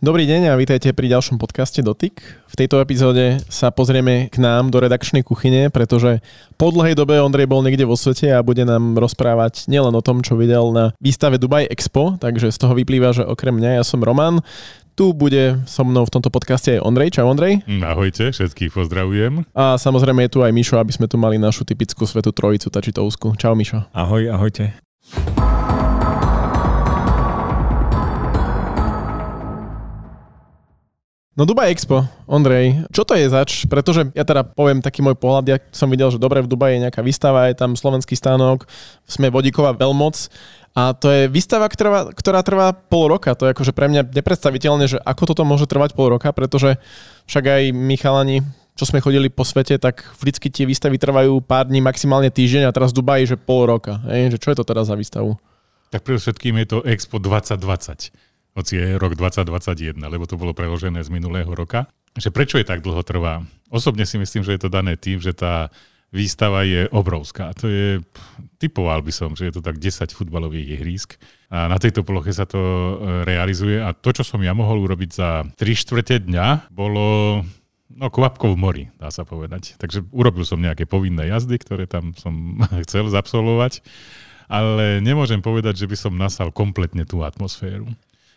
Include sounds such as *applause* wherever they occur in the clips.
Dobrý deň a vítajte pri ďalšom podcaste Dotyk. V tejto epizóde sa pozrieme k nám do redakčnej kuchyne, pretože po dlhej dobe Ondrej bol niekde vo svete a bude nám rozprávať nielen o tom, čo videl na výstave Dubai Expo, takže z toho vyplýva, že okrem mňa ja som Roman. Tu bude so mnou v tomto podcaste aj Ondrej. Čau Ondrej. Ahojte, všetkých pozdravujem. A samozrejme je tu aj Mišo, aby sme tu mali našu typickú svetu trojicu tačitovskú. Čau Mišo. Ahoj, ahojte. No Dubaj Expo, Ondrej, čo to je zač? Pretože ja teda poviem taký môj pohľad, ja som videl, že dobre v Dubaji je nejaká výstava, je tam slovenský stánok, sme vodíková veľmoc a to je výstava, ktorá, ktorá trvá pol roka. To je akože pre mňa nepredstaviteľné, že ako toto môže trvať pol roka, pretože však aj Michalani, čo sme chodili po svete, tak vždycky tie výstavy trvajú pár dní, maximálne týždeň a teraz v Dubaji, že pol roka. Ej, že čo je to teda za výstavu? Tak predovšetkým je to Expo 2020 hoci je rok 2021, lebo to bolo preložené z minulého roka. Že prečo je tak dlho trvá? Osobne si myslím, že je to dané tým, že tá výstava je obrovská. To je, typoval by som, že je to tak 10 futbalových ihrísk. A na tejto ploche sa to e, realizuje. A to, čo som ja mohol urobiť za 3 štvrte dňa, bolo no, kvapko v mori, dá sa povedať. Takže urobil som nejaké povinné jazdy, ktoré tam som *laughs* chcel zabsolvovať, ale nemôžem povedať, že by som nasal kompletne tú atmosféru.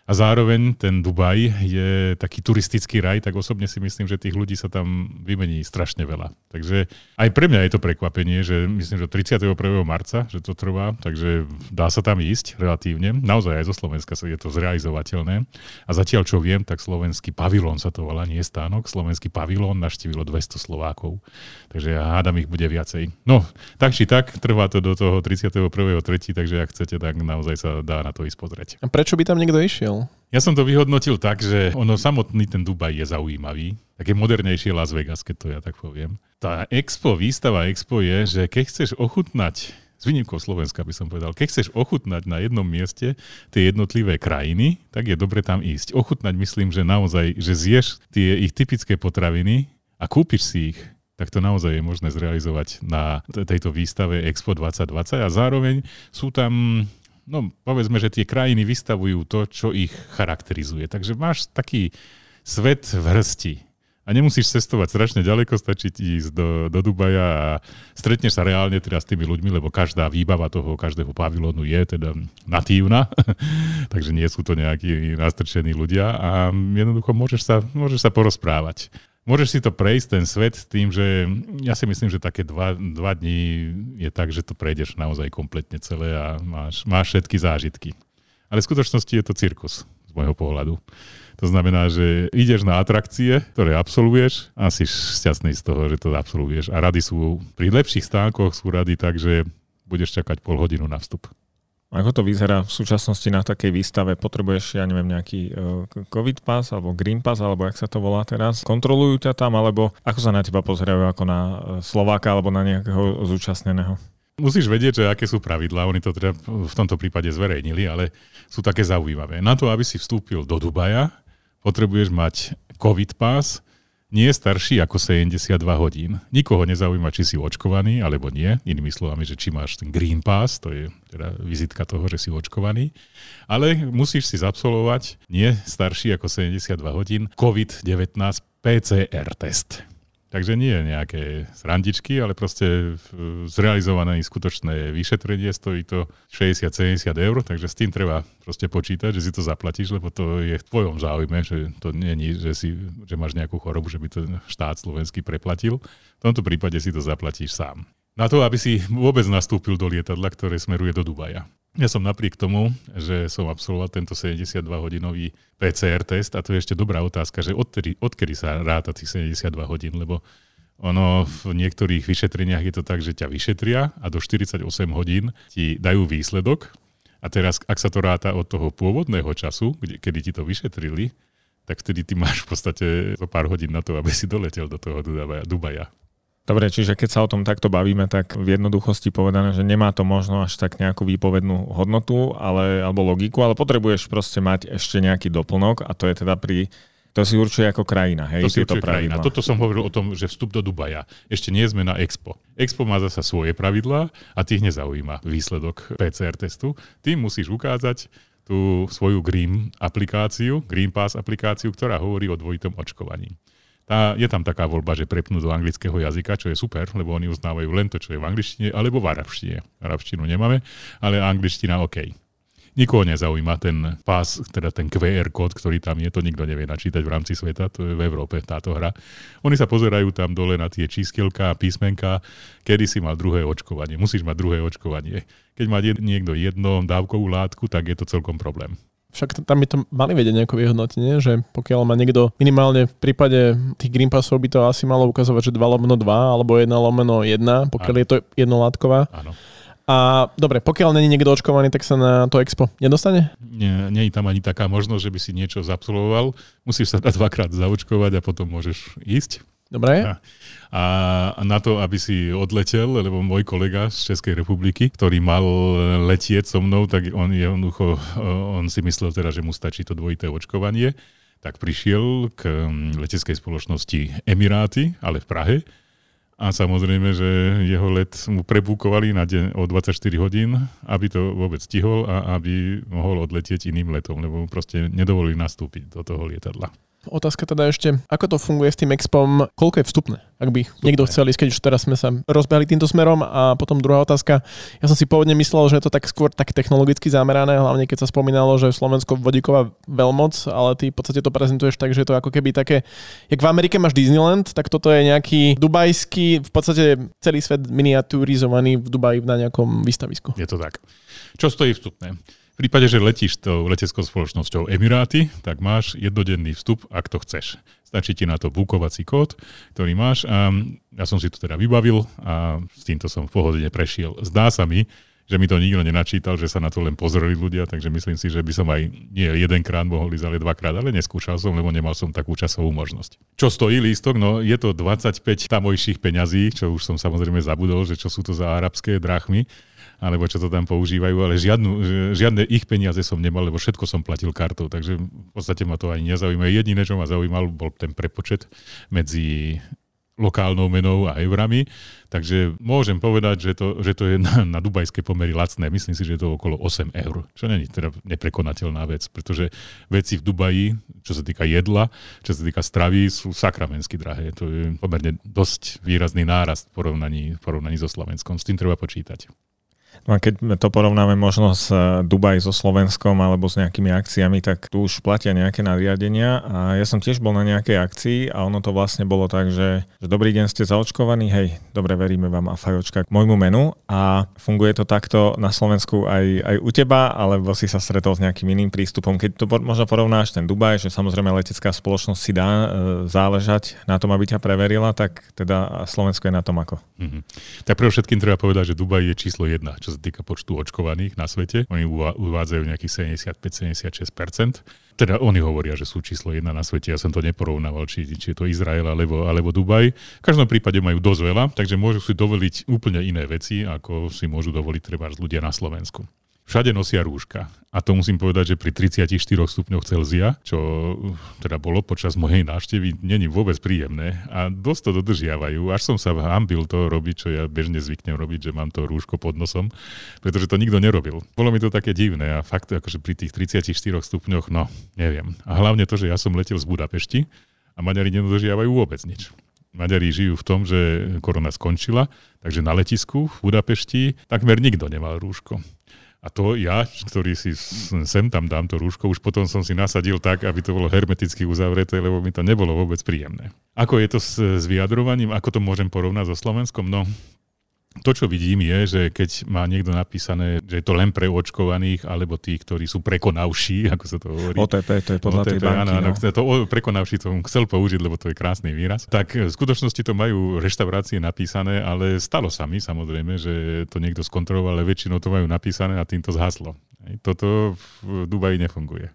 A zároveň ten Dubaj je taký turistický raj, tak osobne si myslím, že tých ľudí sa tam vymení strašne veľa. Takže aj pre mňa je to prekvapenie, že myslím, že 31. marca, že to trvá, takže dá sa tam ísť relatívne. Naozaj aj zo Slovenska je to zrealizovateľné. A zatiaľ, čo viem, tak slovenský pavilón sa to volá, nie stánok. Slovenský pavilón naštívilo 200 Slovákov. Takže ja hádam ich bude viacej. No, tak či tak, trvá to do toho 31.3., takže ak chcete, tak naozaj sa dá na to ísť pozrieť. A prečo by tam niekto išiel? Ja som to vyhodnotil tak, že ono samotný ten Dubaj je zaujímavý. Také modernejšie Las Vegas, keď to ja tak poviem. Tá expo, výstava expo je, že keď chceš ochutnať s výnimkou Slovenska by som povedal, keď chceš ochutnať na jednom mieste tie jednotlivé krajiny, tak je dobre tam ísť. Ochutnať myslím, že naozaj, že zješ tie ich typické potraviny a kúpiš si ich tak to naozaj je možné zrealizovať na tejto výstave Expo 2020 a zároveň sú tam no povedzme, že tie krajiny vystavujú to, čo ich charakterizuje. Takže máš taký svet v hrsti. A nemusíš cestovať strašne ďaleko, stačí ti ísť do, do Dubaja a stretneš sa reálne teda s tými ľuďmi, lebo každá výbava toho, každého pavilónu je teda natívna, *laughs* takže nie sú to nejakí nastrčení ľudia a jednoducho môžeš sa, môžeš sa porozprávať môžeš si to prejsť, ten svet, s tým, že ja si myslím, že také dva, dva dní je tak, že to prejdeš naozaj kompletne celé a máš, máš všetky zážitky. Ale v skutočnosti je to cirkus, z môjho pohľadu. To znamená, že ideš na atrakcie, ktoré absolvuješ a si šťastný z toho, že to absolvuješ. A rady sú, pri lepších stánkoch sú rady tak, že budeš čakať pol hodinu na vstup. Ako to vyzerá v súčasnosti na takej výstave? Potrebuješ, ja neviem, nejaký uh, COVID pass alebo Green pass, alebo jak sa to volá teraz? Kontrolujú ťa tam, alebo ako sa na teba pozerajú ako na e, Slováka alebo na nejakého zúčastneného? Musíš vedieť, že aké sú pravidlá, oni to teda v tomto prípade zverejnili, ale sú také zaujímavé. Na to, aby si vstúpil do Dubaja, potrebuješ mať COVID pass, nie starší ako 72 hodín. Nikoho nezaujíma, či si očkovaný alebo nie. Inými slovami, že či máš ten Green Pass, to je teda vizitka toho, že si očkovaný. Ale musíš si zabsolvovať nie starší ako 72 hodín COVID-19 PCR test. Takže nie nejaké srandičky, ale proste zrealizované skutočné vyšetrenie, stojí to 60-70 eur, takže s tým treba proste počítať, že si to zaplatíš, lebo to je v tvojom záujme, že to nie je, že, si, že máš nejakú chorobu, že by to štát slovenský preplatil. V tomto prípade si to zaplatíš sám. Na to, aby si vôbec nastúpil do lietadla, ktoré smeruje do Dubaja. Ja som napriek tomu, že som absolvoval tento 72-hodinový PCR test, a to je ešte dobrá otázka, že odtedy, odkedy sa ráta tých 72 hodín, lebo ono v niektorých vyšetreniach je to tak, že ťa vyšetria a do 48 hodín ti dajú výsledok a teraz, ak sa to ráta od toho pôvodného času, kde, kedy ti to vyšetrili, tak vtedy ty máš v podstate zo pár hodín na to, aby si doletel do toho Dubaja. Dobre, čiže keď sa o tom takto bavíme, tak v jednoduchosti povedané, že nemá to možno až tak nejakú výpovednú hodnotu ale, alebo logiku, ale potrebuješ proste mať ešte nejaký doplnok a to je teda pri to si určuje ako krajina, hej, to tieto pravidlá. Toto som hovoril o tom, že vstup do Dubaja. Ešte nie sme na Expo. Expo má zasa svoje pravidlá a tých nezaujíma výsledok PCR testu. Ty musíš ukázať tú svoju Green aplikáciu, Green Pass aplikáciu, ktorá hovorí o dvojitom očkovaní. Tá, je tam taká voľba, že prepnú do anglického jazyka, čo je super, lebo oni uznávajú len to, čo je v angličtine, alebo v arabštine. Arabštinu nemáme, ale angličtina OK. Nikoho nezaujíma ten pás, teda ten QR kód, ktorý tam je, to nikto nevie načítať v rámci sveta, to je v Európe táto hra. Oni sa pozerajú tam dole na tie čískielka, písmenka, kedy si mal druhé očkovanie. Musíš mať druhé očkovanie. Keď má niekto jedno dávkovú látku, tak je to celkom problém. Však tam by to mali vedieť nejako vyhodnotenie, že pokiaľ má niekto minimálne v prípade tých Green Passov by to asi malo ukazovať, že 2 lomeno 2 alebo 1 lomeno 1, pokiaľ Áno. je to jednolátková. Áno. A dobre, pokiaľ není niekto očkovaný, tak sa na to expo nedostane? Nie, nie je tam ani taká možnosť, že by si niečo zabsolvoval. Musíš sa dať dvakrát zaočkovať a potom môžeš ísť. Dobre. A, a na to, aby si odletel, lebo môj kolega z Českej republiky, ktorý mal letieť so mnou, tak on, jednoducho, on si myslel teda, že mu stačí to dvojité očkovanie, tak prišiel k leteckej spoločnosti Emiráty, ale v Prahe, a samozrejme, že jeho let mu prebúkovali na deň o 24 hodín, aby to vôbec stihol a aby mohol odletieť iným letom, lebo proste nedovolili nastúpiť do toho lietadla. Otázka teda ešte, ako to funguje s tým expom, koľko je vstupné? Ak by vstupné. niekto chcel ísť, keď už teraz sme sa rozbehli týmto smerom. A potom druhá otázka, ja som si pôvodne myslel, že je to tak skôr tak technologicky zamerané, hlavne keď sa spomínalo, že Slovensko vodíková veľmoc, ale ty v podstate to prezentuješ tak, že je to ako keby také, jak v Amerike máš Disneyland, tak toto je nejaký dubajský, v podstate celý svet miniaturizovaný v Dubaji na nejakom výstavisku. Je to tak. Čo stojí vstupné? V prípade, že letíš tou leteckou spoločnosťou Emiráty, tak máš jednodenný vstup, ak to chceš. Stačí ti na to bukovací kód, ktorý máš a ja som si to teda vybavil a s týmto som v pohode prešiel. Zdá sa mi, že mi to nikto nenačítal, že sa na to len pozreli ľudia, takže myslím si, že by som aj nie jedenkrát mohol ísť, ale dvakrát, ale neskúšal som, lebo nemal som takú časovú možnosť. Čo stojí lístok? No je to 25 tamojších peňazí, čo už som samozrejme zabudol, že čo sú to za arabské drachmy alebo čo to tam používajú, ale žiadnu, žiadne ich peniaze som nemal, lebo všetko som platil kartou, takže v podstate ma to ani nezaujíma. Jediné, čo ma zaujímalo, bol ten prepočet medzi lokálnou menou a eurami. Takže môžem povedať, že to, že to je na, na dubajské pomery lacné. Myslím si, že je to okolo 8 eur, čo není teda neprekonateľná vec, pretože veci v Dubaji, čo sa týka jedla, čo sa týka stravy, sú sakramensky drahé. To je pomerne dosť výrazný nárast v porovnaní, v porovnaní so Slovenskom. S tým treba počítať. No a keď to porovnáme možno s eh, Dubaj so Slovenskom alebo s nejakými akciami, tak tu už platia nejaké nariadenia a ja som tiež bol na nejakej akcii a ono to vlastne bolo tak, že, že dobrý deň, ste zaočkovaní, hej, dobre, veríme vám a fajočka k môjmu menu a funguje to takto na Slovensku aj, aj u teba, alebo si sa stretol s nejakým iným prístupom. Keď to možno porovnáš ten Dubaj, že samozrejme letecká spoločnosť si dá e, záležať na tom, aby ťa preverila, tak teda Slovensko je na tom ako? Mm-hmm. Tak pre všetkým treba povedať, že Dubaj je číslo jedna, čo sa týka počtu očkovaných na svete. Oni uvádzajú nejakých 75-76%. Teda oni hovoria, že sú číslo jedna na svete. Ja som to neporovnával, či, či je to Izrael alebo, alebo Dubaj. V každom prípade majú dosť veľa, takže môžu si dovoliť úplne iné veci, ako si môžu dovoliť treba ľudia na Slovensku všade nosia rúška. A to musím povedať, že pri 34 stupňoch Celzia, čo teda bolo počas mojej návštevy, není vôbec príjemné a dosť to dodržiavajú. Až som sa hambil to robiť, čo ja bežne zvyknem robiť, že mám to rúško pod nosom, pretože to nikto nerobil. Bolo mi to také divné a fakt akože pri tých 34 stupňoch, no, neviem. A hlavne to, že ja som letel z Budapešti a Maďari nedodržiavajú vôbec nič. Maďari žijú v tom, že korona skončila, takže na letisku v Budapešti takmer nikto nemal rúško. A to ja, ktorý si sem tam dám to rúško, už potom som si nasadil tak, aby to bolo hermeticky uzavreté, lebo mi to nebolo vôbec príjemné. Ako je to s, s vyjadrovaním, ako to môžem porovnať so Slovenskom? No, to, čo vidím, je, že keď má niekto napísané, že je to len pre očkovaných, alebo tých, ktorí sú prekonavší, *laughs* ako sa to hovorí. OTP, to je podľa OTP, tej banky. Áno, áno, no. to prekonavší som chcel použiť, lebo to je krásny výraz. Tak v skutočnosti to majú reštaurácie napísané, ale stalo sa mi samozrejme, že to niekto skontroloval, ale väčšinou to majú napísané a týmto zhaslo. Toto v Dubaji nefunguje.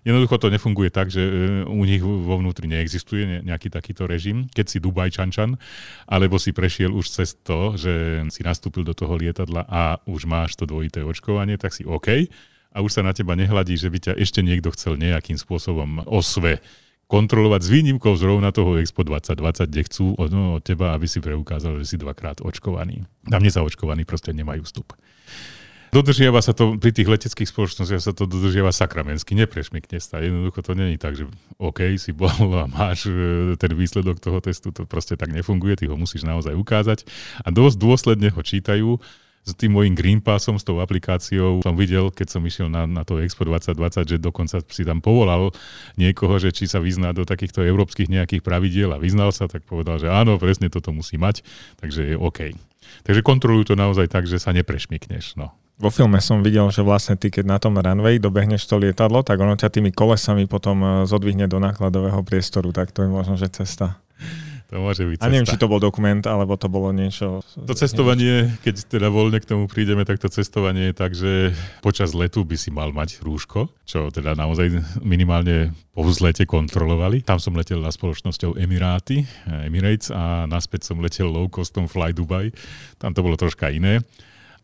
Jednoducho to nefunguje tak, že e, u nich vo vnútri neexistuje nejaký takýto režim, keď si Dubajčančan, alebo si prešiel už cez to, že si nastúpil do toho lietadla a už máš to dvojité očkovanie, tak si OK a už sa na teba nehladí, že by ťa ešte niekto chcel nejakým spôsobom osve kontrolovať s výnimkou zrovna toho Expo 2020, kde chcú od, no, od teba, aby si preukázal, že si dvakrát očkovaný. Na mne sa očkovaní proste nemajú vstup. Dodržiava sa to, pri tých leteckých spoločnostiach sa to dodržiava sakramensky, neprešmikne sa. Jednoducho to není tak, že OK, si bol a máš e, ten výsledok toho testu, to proste tak nefunguje, ty ho musíš naozaj ukázať. A dosť dôsledne ho čítajú, s tým môjim Green Passom, s tou aplikáciou som videl, keď som išiel na, na to Expo 2020, že dokonca si tam povolal niekoho, že či sa vyzná do takýchto európskych nejakých pravidiel a vyznal sa, tak povedal, že áno, presne toto musí mať, takže je OK. Takže kontrolujú to naozaj tak, že sa neprešmikneš. No. Vo filme som videl, že vlastne ty, keď na tom runway dobehneš to lietadlo, tak ono ťa tými kolesami potom eh, zodvihne do nákladového priestoru, tak to je možno, že cesta. To môže byť cesta. A neviem, či to bol dokument, alebo to bolo niečo... To cestovanie, keď teda voľne k tomu prídeme, tak to cestovanie je tak, že počas letu by si mal mať rúško, čo teda naozaj minimálne po vzlete kontrolovali. Tam som letel na spoločnosťou Emiráty, Emirates a naspäť som letel low costom Fly Dubai. Tam to bolo troška iné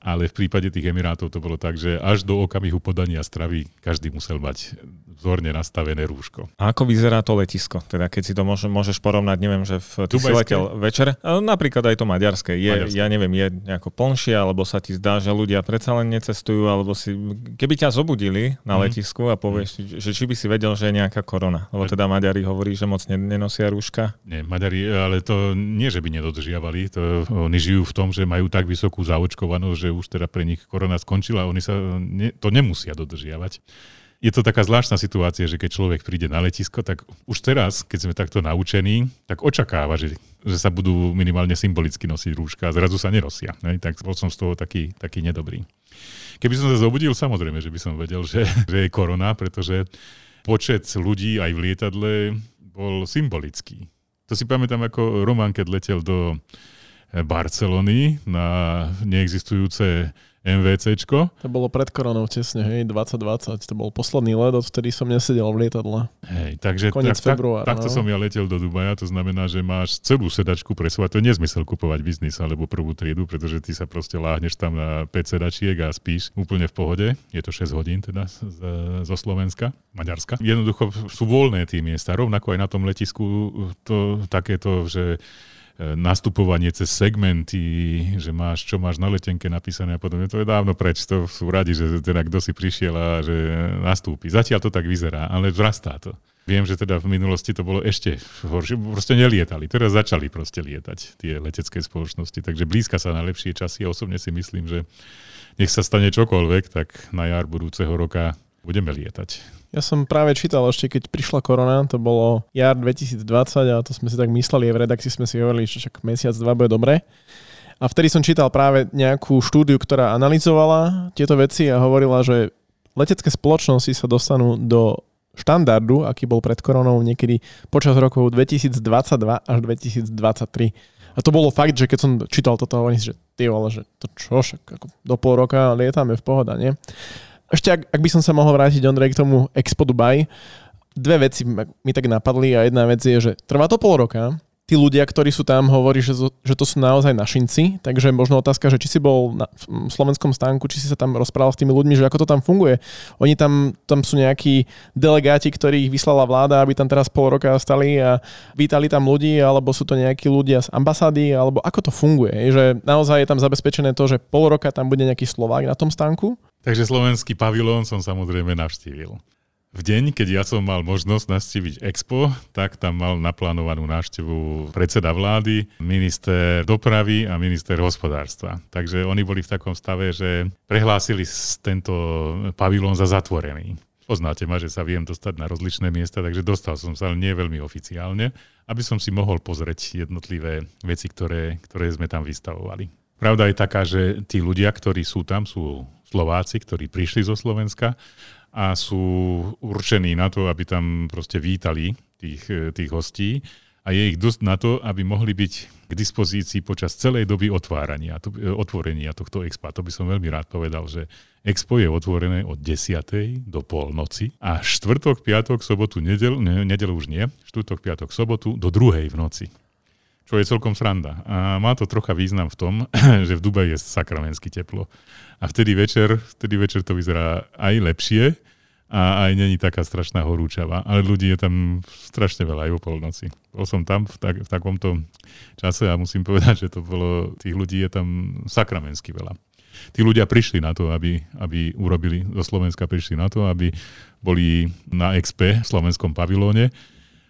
ale v prípade tých Emirátov to bolo tak, že až do okamihu podania stravy každý musel mať vzorne nastavené rúško. A ako vyzerá to letisko? Teda keď si to môže, môžeš porovnať, neviem, že v, ty si letel večer, napríklad aj to maďarské, je, maďarské. ja neviem, je nejako plnšie, alebo sa ti zdá, že ľudia predsa len necestujú, alebo si, keby ťa zobudili na mm. letisku a povieš, mm. že či by si vedel, že je nejaká korona, lebo teda Maďari hovorí, že moc nenosia rúška. Nie, Maďari, ale to nie, že by nedodržiavali, to oni žijú v tom, že majú tak vysokú zaočkovanosť, že už teda pre nich korona skončila, oni sa ne, to nemusia dodržiavať je to taká zvláštna situácia, že keď človek príde na letisko, tak už teraz, keď sme takto naučení, tak očakáva, že, že sa budú minimálne symbolicky nosiť rúška a zrazu sa nerosia. Ne? Tak bol som z toho taký, taký nedobrý. Keby som sa zobudil, samozrejme, že by som vedel, že, že je korona, pretože počet ľudí aj v lietadle bol symbolický. To si pamätám ako Roman, keď letel do Barcelony na neexistujúce MVCčko. To bolo pred koronou tesne, hej, 2020. To bol posledný let, odvtedy som nesedel v lietadle. Hej, takže Konec tak, februára, tak, takto no. som ja letel do Dubaja, to znamená, že máš celú sedačku pre seba. To je nezmysel kupovať biznis alebo prvú triedu, pretože ty sa proste láhneš tam na 5 sedačiek a spíš úplne v pohode. Je to 6 hodín teda z, zo Slovenska, Maďarska. Jednoducho sú voľné tie miesta, rovnako aj na tom letisku to takéto, že nastupovanie cez segmenty, že máš, čo máš na letenke napísané a podobne. To je dávno preč, to sú radi, že teda kto si prišiel a že nastúpi. Zatiaľ to tak vyzerá, ale vzrastá to. Viem, že teda v minulosti to bolo ešte horšie, proste nelietali. Teraz začali proste lietať tie letecké spoločnosti, takže blízka sa na lepšie časy osobne si myslím, že nech sa stane čokoľvek, tak na jar budúceho roka budeme lietať. Ja som práve čítal ešte, keď prišla korona, to bolo jar 2020 a to sme si tak mysleli, v redakcii sme si hovorili, že však mesiac, dva bude dobre. A vtedy som čítal práve nejakú štúdiu, ktorá analyzovala tieto veci a hovorila, že letecké spoločnosti sa dostanú do štandardu, aký bol pred koronou niekedy počas rokov 2022 až 2023. A to bolo fakt, že keď som čítal toto, hovorím si, že ty vole, že to čo, však ako do pol roka lietame v pohoda, nie? Ešte ak, ak by som sa mohol vrátiť, Ondrej, k tomu Expo Dubai, dve veci mi tak napadli a jedna vec je, že trvá to pol roka, tí ľudia, ktorí sú tam, hovorí, že, že to sú naozaj našinci, takže možno otázka, že či si bol na, v slovenskom stánku, či si sa tam rozprával s tými ľuďmi, že ako to tam funguje. Oni tam, tam sú nejakí delegáti, ktorých vyslala vláda, aby tam teraz pol roka stali a vítali tam ľudí, alebo sú to nejakí ľudia z ambasády, alebo ako to funguje. Že naozaj je tam zabezpečené to, že pol roka tam bude nejaký Slovák na tom stánku Takže slovenský pavilón som samozrejme navštívil. V deň, keď ja som mal možnosť navštíviť Expo, tak tam mal naplánovanú návštevu predseda vlády, minister dopravy a minister hospodárstva. Takže oni boli v takom stave, že prehlásili tento pavilón za zatvorený. Poznáte ma, že sa viem dostať na rozličné miesta, takže dostal som sa, ale nie veľmi oficiálne, aby som si mohol pozrieť jednotlivé veci, ktoré, ktoré sme tam vystavovali. Pravda je taká, že tí ľudia, ktorí sú tam, sú Slováci, ktorí prišli zo Slovenska a sú určení na to, aby tam proste vítali tých, tých hostí a je ich dosť na to, aby mohli byť k dispozícii počas celej doby otvárania, to, otvorenia tohto expa. To by som veľmi rád povedal, že expo je otvorené od 10. do polnoci a štvrtok, piatok, sobotu, nedel, ne, nedel už nie, štvrtok, piatok, sobotu do druhej v noci čo je celkom sranda. A má to trocha význam v tom, *laughs* že v Dubaji je sakramensky teplo. A vtedy večer, vtedy večer to vyzerá aj lepšie a aj není taká strašná horúčava. Ale ľudí je tam strašne veľa aj o polnoci. Bol som tam v, tak, v takomto čase a musím povedať, *laughs* že to bolo, tých ľudí je tam sakramensky veľa. tí ľudia prišli na to, aby, aby urobili, zo Slovenska prišli na to, aby boli na XP v slovenskom pavilóne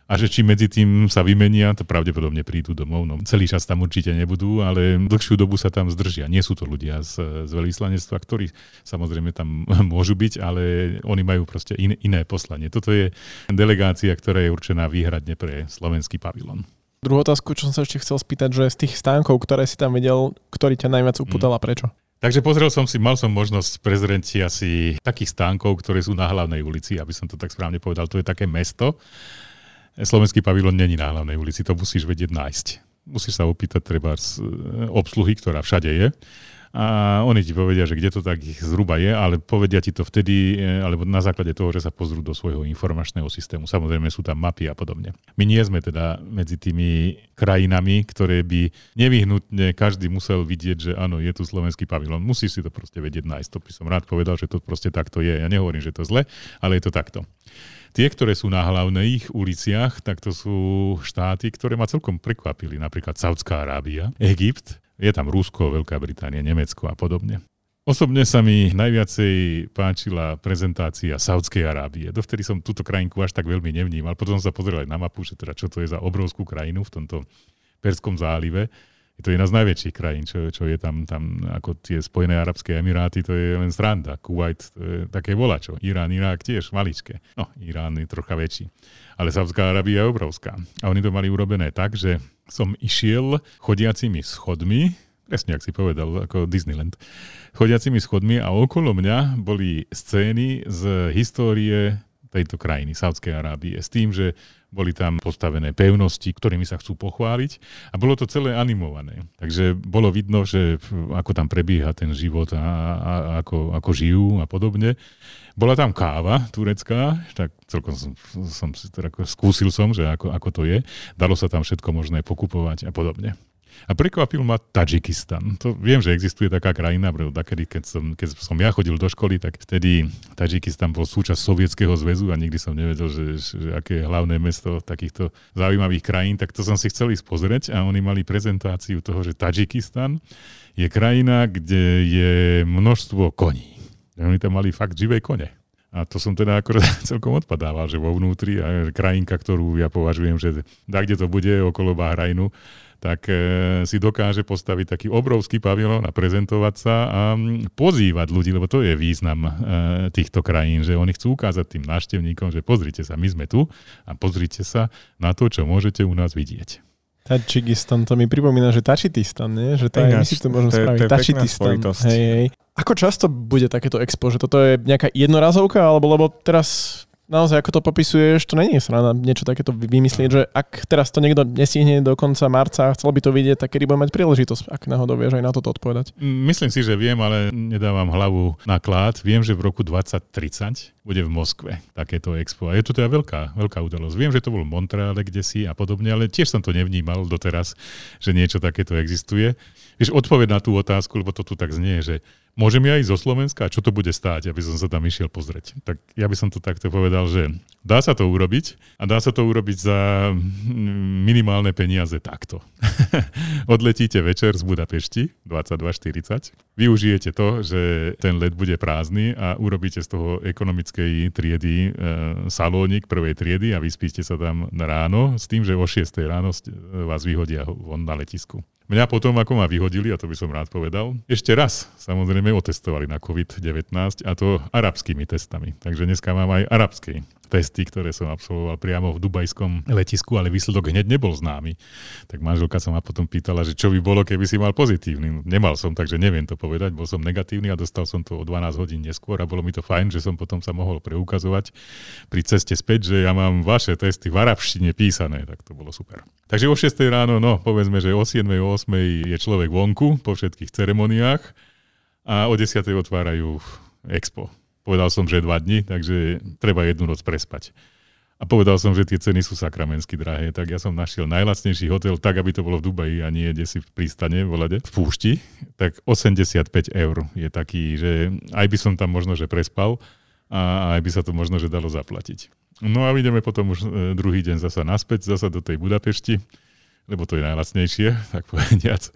a že či medzi tým sa vymenia, to pravdepodobne prídu domov. No, celý čas tam určite nebudú, ale dlhšiu dobu sa tam zdržia. Nie sú to ľudia z, z veľvyslanectva, ktorí samozrejme tam *laughs* môžu byť, ale oni majú proste in, iné poslanie. Toto je delegácia, ktorá je určená výhradne pre slovenský pavilon. Druhú otázku, čo som sa ešte chcel spýtať, že z tých stánkov, ktoré si tam videl, ktorý ťa najviac uputal a prečo? Takže pozrel som si, mal som možnosť prezrieť asi takých stánkov, ktoré sú na hlavnej ulici, aby som to tak správne povedal. To je také mesto, slovenský pavilon není na hlavnej ulici, to musíš vedieť nájsť. Musíš sa opýtať treba z e, obsluhy, ktorá všade je. A oni ti povedia, že kde to tak zhruba je, ale povedia ti to vtedy, e, alebo na základe toho, že sa pozrú do svojho informačného systému. Samozrejme sú tam mapy a podobne. My nie sme teda medzi tými krajinami, ktoré by nevyhnutne každý musel vidieť, že áno, je tu slovenský pavilon. Musíš si to proste vedieť nájsť. To by som rád povedal, že to proste takto je. Ja nehovorím, že to zle, ale je to takto. Tie, ktoré sú na hlavných uliciach, tak to sú štáty, ktoré ma celkom prekvapili. Napríklad Saudská Arábia, Egypt, je tam Rusko, Veľká Británia, Nemecko a podobne. Osobne sa mi najviacej páčila prezentácia Saudskej Arábie. Dovtedy som túto krajinku až tak veľmi nevnímal. Potom som sa pozrel aj na mapu, že teda čo to je za obrovskú krajinu v tomto Perskom zálive je to jedna z najväčších krajín, čo, čo je tam, tam ako tie Spojené Arabské Emiráty, to je len sranda. Kuwait, to je také volačo. Irán, Irák tiež maličké. No, Irán je trocha väčší. Ale Saudská Arábia je obrovská. A oni to mali urobené tak, že som išiel chodiacimi schodmi, presne ak si povedal, ako Disneyland, chodiacimi schodmi a okolo mňa boli scény z histórie tejto krajiny, Saudskej Arábie, s tým, že boli tam postavené pevnosti, ktorými sa chcú pochváliť a bolo to celé animované. Takže bolo vidno, že ako tam prebieha ten život a, a ako, ako žijú a podobne. Bola tam káva turecká, tak celkom som, som si teda skúsil som, že ako, ako to je. Dalo sa tam všetko možné pokupovať a podobne. A prekvapil ma Tadžikistan. To viem, že existuje taká krajina, keď som, keď som ja chodil do školy, tak vtedy Tadžikistan bol súčasť Sovietskeho zväzu a nikdy som nevedel, že, že aké je hlavné mesto takýchto zaujímavých krajín, tak to som si chcel ísť pozrieť a oni mali prezentáciu toho, že Tadžikistan je krajina, kde je množstvo koní. Oni tam mali fakt živé kone. A to som teda akorát *laughs* celkom odpadával, že vo vnútri a krajinka, ktorú ja považujem, že tak, kde to bude okolo Bahrajnu, tak e, si dokáže postaviť taký obrovský pavilón a prezentovať sa a pozývať ľudí, lebo to je význam e, týchto krajín, že oni chcú ukázať tým návštevníkom, že pozrite sa, my sme tu a pozrite sa na to, čo môžete u nás vidieť. Tačikistan, to mi pripomína, že Tačitistan, nie? Že to aj my si to môžeme spraviť. To Tačitistan. Hej, hej. Ako často bude takéto expo? Že toto je nejaká jednorazovka? Alebo lebo teraz naozaj, ako to popisuješ, to není sranda niečo takéto vymyslieť, že ak teraz to niekto nesihne do konca marca a chcel by to vidieť, tak kedy bude mať príležitosť, ak náhodou vieš aj na toto odpovedať. Myslím si, že viem, ale nedávam hlavu na klad. Viem, že v roku 2030 bude v Moskve takéto expo. A je to teda veľká, veľká udalosť. Viem, že to bol v Montreale kde si a podobne, ale tiež som to nevnímal doteraz, že niečo takéto existuje. Vieš, odpoveď na tú otázku, lebo to tu tak znie, že Môžem ja ísť zo Slovenska? Čo to bude stáť, aby som sa tam išiel pozrieť? Tak ja by som to takto povedal, že dá sa to urobiť a dá sa to urobiť za minimálne peniaze takto. *laughs* Odletíte večer z Budapešti 22.40, využijete to, že ten let bude prázdny a urobíte z toho ekonomickej triedy e, salónik prvej triedy a vyspíte sa tam ráno s tým, že o 6 ráno vás vyhodia von na letisku. Mňa potom, ako ma vyhodili, a to by som rád povedal, ešte raz samozrejme otestovali na COVID-19 a to arabskými testami. Takže dneska mám aj arabský testy, ktoré som absolvoval priamo v dubajskom letisku, ale výsledok hneď nebol známy. Tak manželka sa ma potom pýtala, že čo by bolo, keby si mal pozitívny. Nemal som, takže neviem to povedať. Bol som negatívny a dostal som to o 12 hodín neskôr a bolo mi to fajn, že som potom sa mohol preukazovať pri ceste späť, že ja mám vaše testy v arabštine písané. Tak to bolo super. Takže o 6 ráno, no povedzme, že o 7. o 8. je človek vonku po všetkých ceremoniách a o 10. otvárajú expo. Povedal som, že dva dni, takže treba jednu noc prespať. A povedal som, že tie ceny sú sakramensky drahé, tak ja som našiel najlacnejší hotel, tak aby to bolo v Dubaji a nie kde si v prístane, volade, v púšti, tak 85 eur je taký, že aj by som tam možno, že prespal a aj by sa to možno, že dalo zaplatiť. No a ideme potom už e, druhý deň zasa naspäť, zasa do tej Budapešti lebo to je najlacnejšie, *laughs* tak povediac.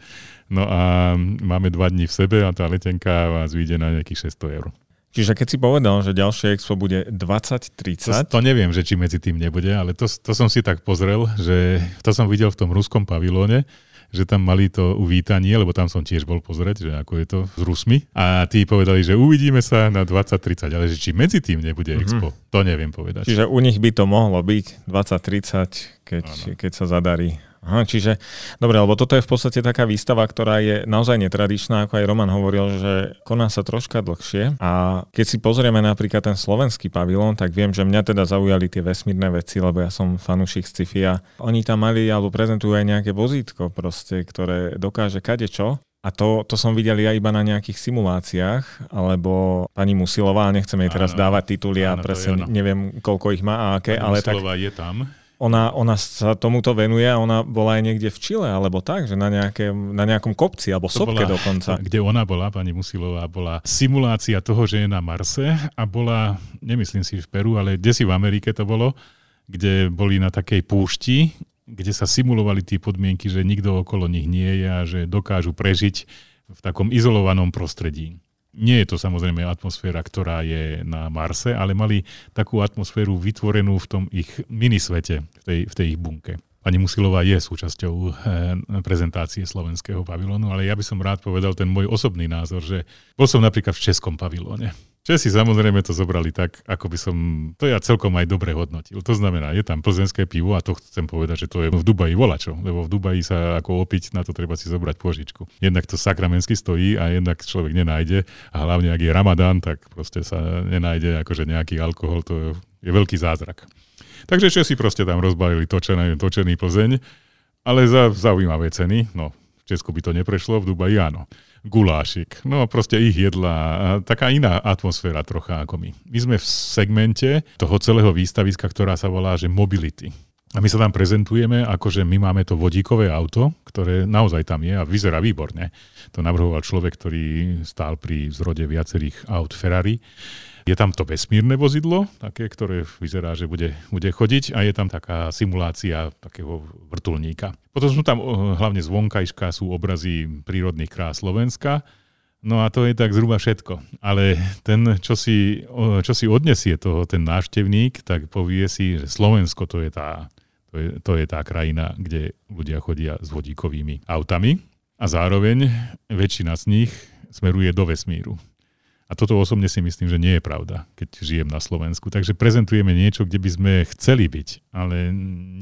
No a máme dva dní v sebe a tá letenka vás vyjde na nejakých 600 eur. Čiže keď si povedal, že ďalšie expo bude 2030... To, to neviem, že či medzi tým nebude, ale to, to som si tak pozrel, že to som videl v tom ruskom pavilóne, že tam mali to uvítanie, lebo tam som tiež bol pozrieť, že ako je to s Rusmi. A tí povedali, že uvidíme sa na 2030, ale že či medzi tým nebude mm-hmm. expo, to neviem povedať. Čiže u nich by to mohlo byť 2030, keď, keď sa zadarí Aha, čiže, dobre, lebo toto je v podstate taká výstava, ktorá je naozaj netradičná, ako aj Roman hovoril, že koná sa troška dlhšie. A keď si pozrieme napríklad ten slovenský pavilón, tak viem, že mňa teda zaujali tie vesmírne veci, lebo ja som fanúšik sci-fi a oni tam mali alebo prezentujú aj nejaké vozítko proste, ktoré dokáže kadečo. A to, to som videl ja iba na nejakých simuláciách, alebo pani Musilová, nechcem jej teraz áno, dávať tituly a presne neviem, koľko ich má a aké, pani ale Musilová tak... je tam ona, ona sa tomuto venuje a ona bola aj niekde v Čile, alebo tak, že na, nejaké, na nejakom kopci, alebo to sopke bola, dokonca. Kde ona bola, pani Musilová, bola simulácia toho, že je na Marse a bola, nemyslím si v Peru, ale kde si v Amerike to bolo, kde boli na takej púšti, kde sa simulovali tie podmienky, že nikto okolo nich nie je a že dokážu prežiť v takom izolovanom prostredí. Nie je to samozrejme atmosféra, ktorá je na Marse, ale mali takú atmosféru vytvorenú v tom ich minisvete, v tej, v tej ich bunke. Pani Musilová je súčasťou eh, prezentácie slovenského pavilónu, ale ja by som rád povedal ten môj osobný názor, že bol som napríklad v českom pavilóne. Česi samozrejme to zobrali tak, ako by som to ja celkom aj dobre hodnotil. To znamená, je tam plzenské pivo a to chcem povedať, že to je v Dubaji volačo, lebo v Dubaji sa ako opiť, na to treba si zobrať požičku. Jednak to sakramensky stojí a jednak človek nenájde a hlavne ak je Ramadán, tak proste sa nenájde akože nejaký alkohol, to je veľký zázrak. Takže Česi proste tam rozbalili točený, točený Plzeň, ale za zaujímavé ceny, no v Česku by to neprešlo, v Dubaji áno gulášik. No proste ich jedla, taká iná atmosféra trocha ako my. My sme v segmente toho celého výstaviska, ktorá sa volá, že Mobility. A my sa tam prezentujeme, ako že my máme to vodíkové auto, ktoré naozaj tam je a vyzerá výborne. To navrhoval človek, ktorý stál pri zrode viacerých aut Ferrari. Je tam to vesmírne vozidlo, také, ktoré vyzerá, že bude, bude chodiť a je tam taká simulácia takého vrtulníka. Potom sú tam hlavne zvonkajška, sú obrazy prírodných krás Slovenska. No a to je tak zhruba všetko. Ale ten, čo si, čo si odnesie toho, ten návštevník, tak povie si, že Slovensko to je tá, to je, to je tá krajina, kde ľudia chodia s vodíkovými autami a zároveň väčšina z nich smeruje do vesmíru. A toto osobne si myslím, že nie je pravda, keď žijem na Slovensku. Takže prezentujeme niečo, kde by sme chceli byť, ale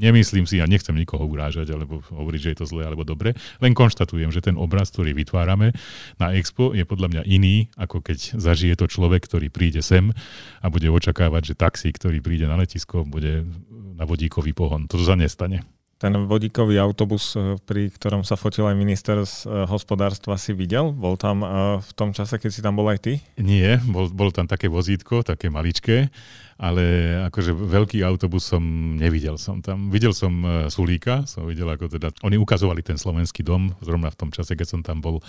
nemyslím si, a nechcem nikoho urážať, alebo hovoriť, že je to zlé alebo dobre, len konštatujem, že ten obraz, ktorý vytvárame na Expo, je podľa mňa iný, ako keď zažije to človek, ktorý príde sem a bude očakávať, že taxi, ktorý príde na letisko, bude na vodíkový pohon. Toto sa nestane ten vodíkový autobus, eh, pri ktorom sa fotil aj minister z eh, hospodárstva, si videl? Bol tam eh, v tom čase, keď si tam bol aj ty? Nie, bol, bol tam také vozítko, také maličké, ale akože veľký autobus som nevidel som tam. Videl som Sulíka, som videl ako teda, oni ukazovali ten slovenský dom, zrovna v tom čase, keď som tam bol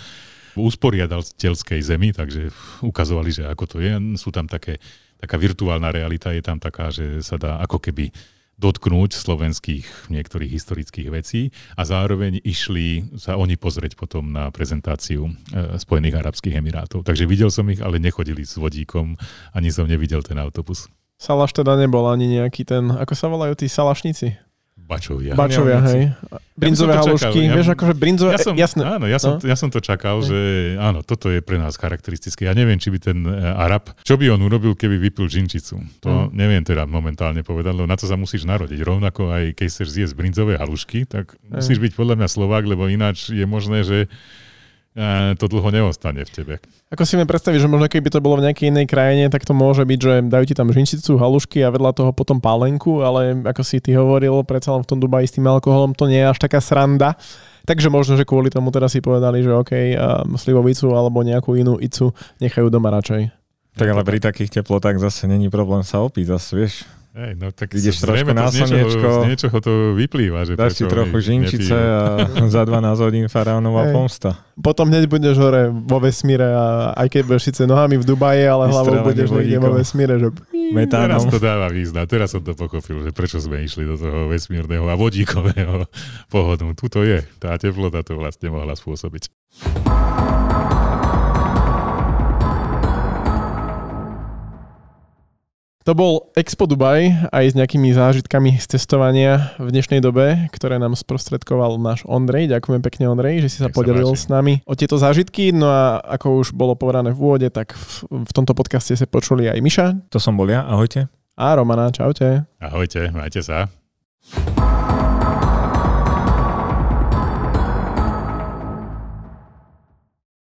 v usporiadateľskej zemi, takže ukazovali, že ako to je. Sú tam také, taká virtuálna realita je tam taká, že sa dá ako keby dotknúť slovenských niektorých historických vecí a zároveň išli sa oni pozrieť potom na prezentáciu e, Spojených Arabských Emirátov. Takže videl som ich, ale nechodili s vodíkom, ani som nevidel ten autobus. Salaš teda nebol ani nejaký ten, ako sa volajú tí salašníci? Bačovia. Bačovia, hej. Brinzové ja halušky, ja, vieš, akože brinzové, ja som, jasné. Áno, ja som, no? ja som to čakal, že áno, toto je pre nás charakteristické. Ja neviem, či by ten e, Arab, čo by on urobil, keby vypil džinčicu. To mm. neviem teda momentálne povedať, lebo na to sa musíš narodiť. Rovnako aj keď chceš zjesť brinzové halušky, tak musíš byť podľa mňa Slovák, lebo ináč je možné, že to dlho neostane v tebe. Ako si mi predstaviť, že možno keby to bolo v nejakej inej krajine, tak to môže byť, že dajú ti tam žinčicu, halušky a vedľa toho potom pálenku, ale ako si ty hovoril, predsa len v tom Dubaji s tým alkoholom to nie je až taká sranda. Takže možno, že kvôli tomu teda si povedali, že OK, um, slivovicu alebo nejakú inú icu nechajú doma radšej. Tak ale pri takých teplotách zase není problém sa opiť, zase vieš. Hej, no tak Ideš trošku na to z niečoho, to vyplýva. Že Dáš si trochu žinčice nepijú. a *laughs* za 12 hodín faraónová pomsta. Potom hneď budeš hore vo vesmíre a aj keď budeš síce nohami v Dubaji, ale hlavou budeš niekde vo vesmíre, že... Teraz Metánom. to dáva význam. Teraz som to pochopil, že prečo sme išli do toho vesmírneho a vodíkového *laughs* pohodu. Tuto je. Tá teplota to vlastne mohla spôsobiť. To bol Expo Dubaj aj s nejakými zážitkami z testovania v dnešnej dobe, ktoré nám sprostredkoval náš Ondrej. Ďakujeme pekne Ondrej, že si sa Nech sa podelil páči. s nami o tieto zážitky. No a ako už bolo povedané v úvode, tak v, v tomto podcaste sa počuli aj Miša To som bol ja, ahojte. a Romana. Čaute. Ahojte, majte sa.